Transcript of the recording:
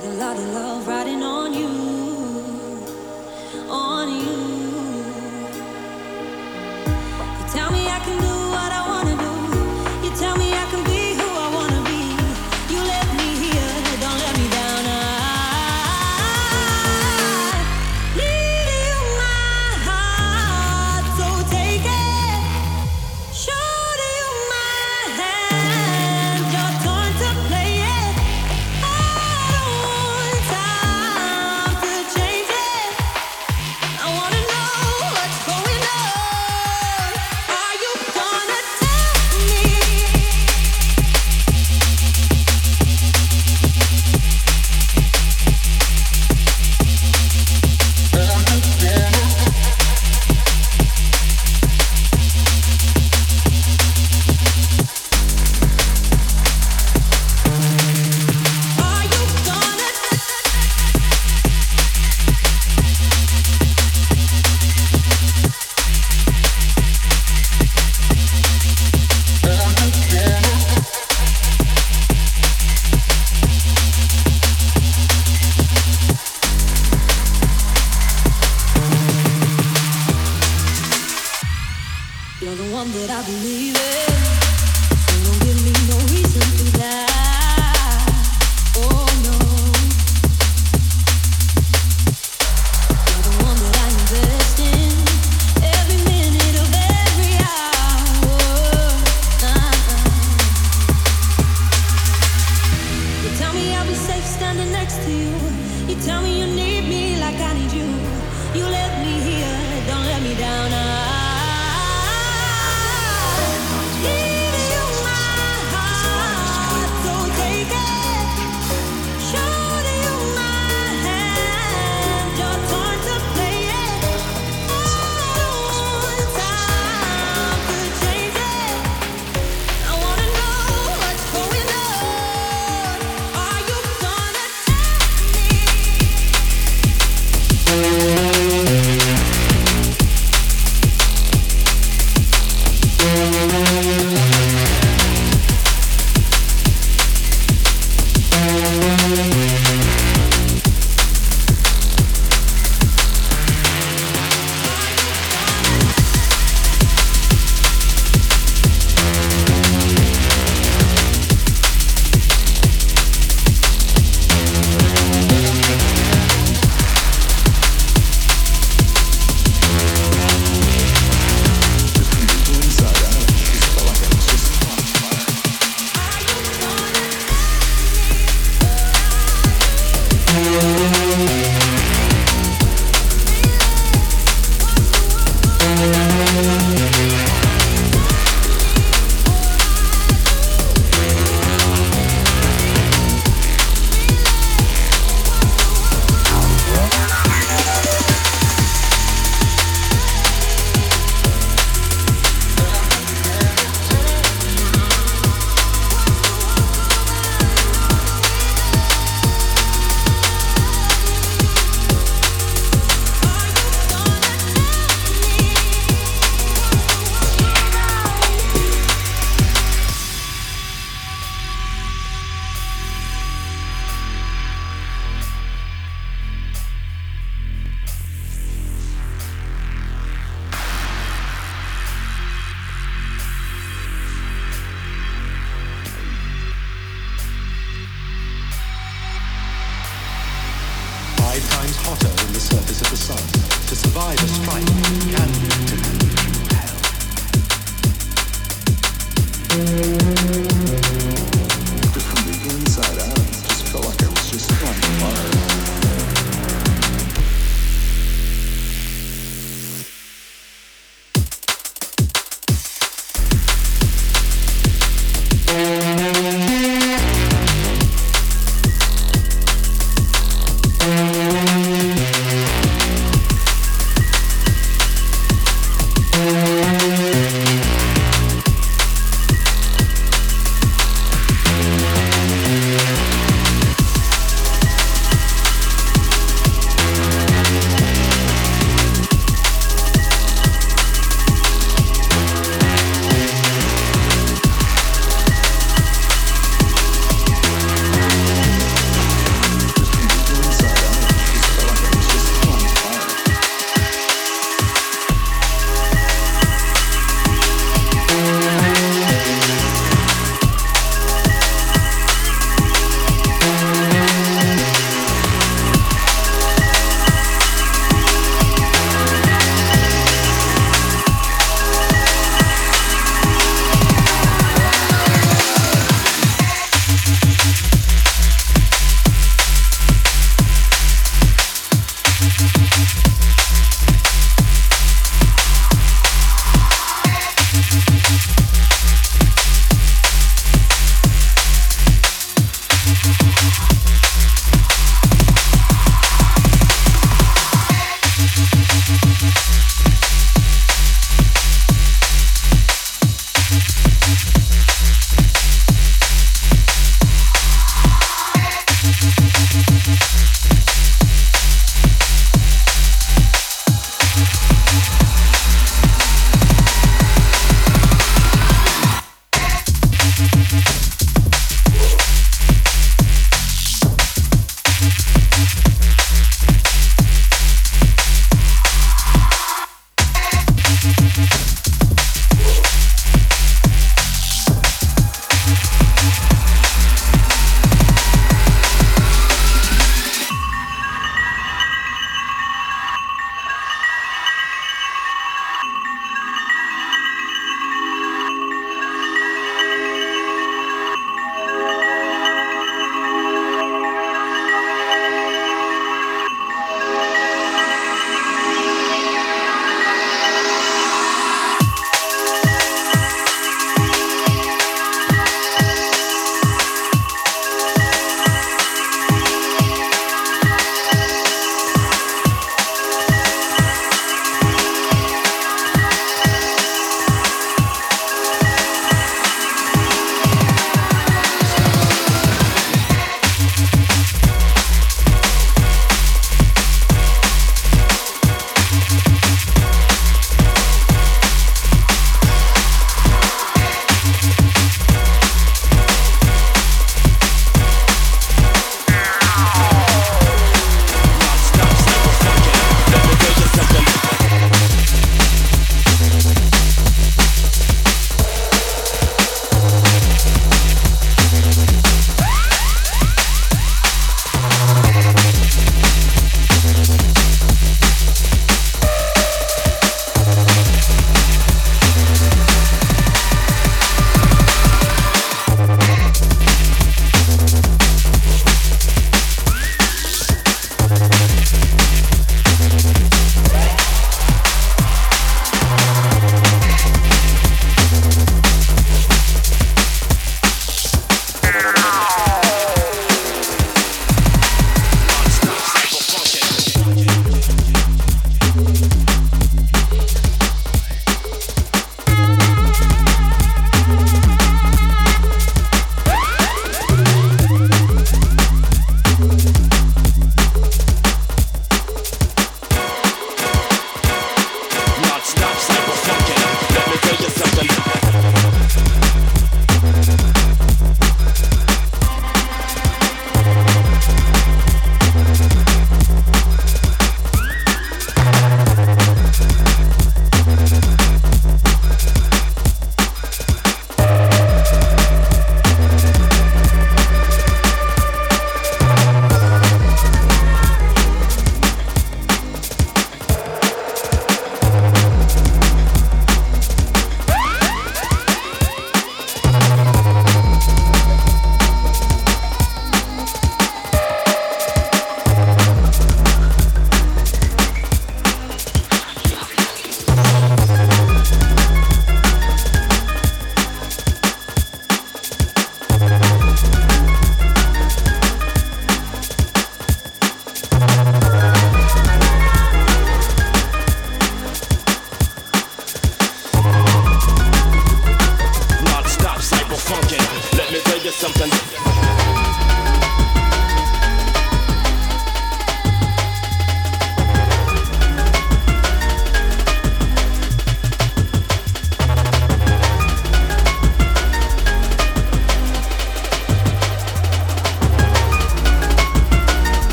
got a lot of love riding on you, on you.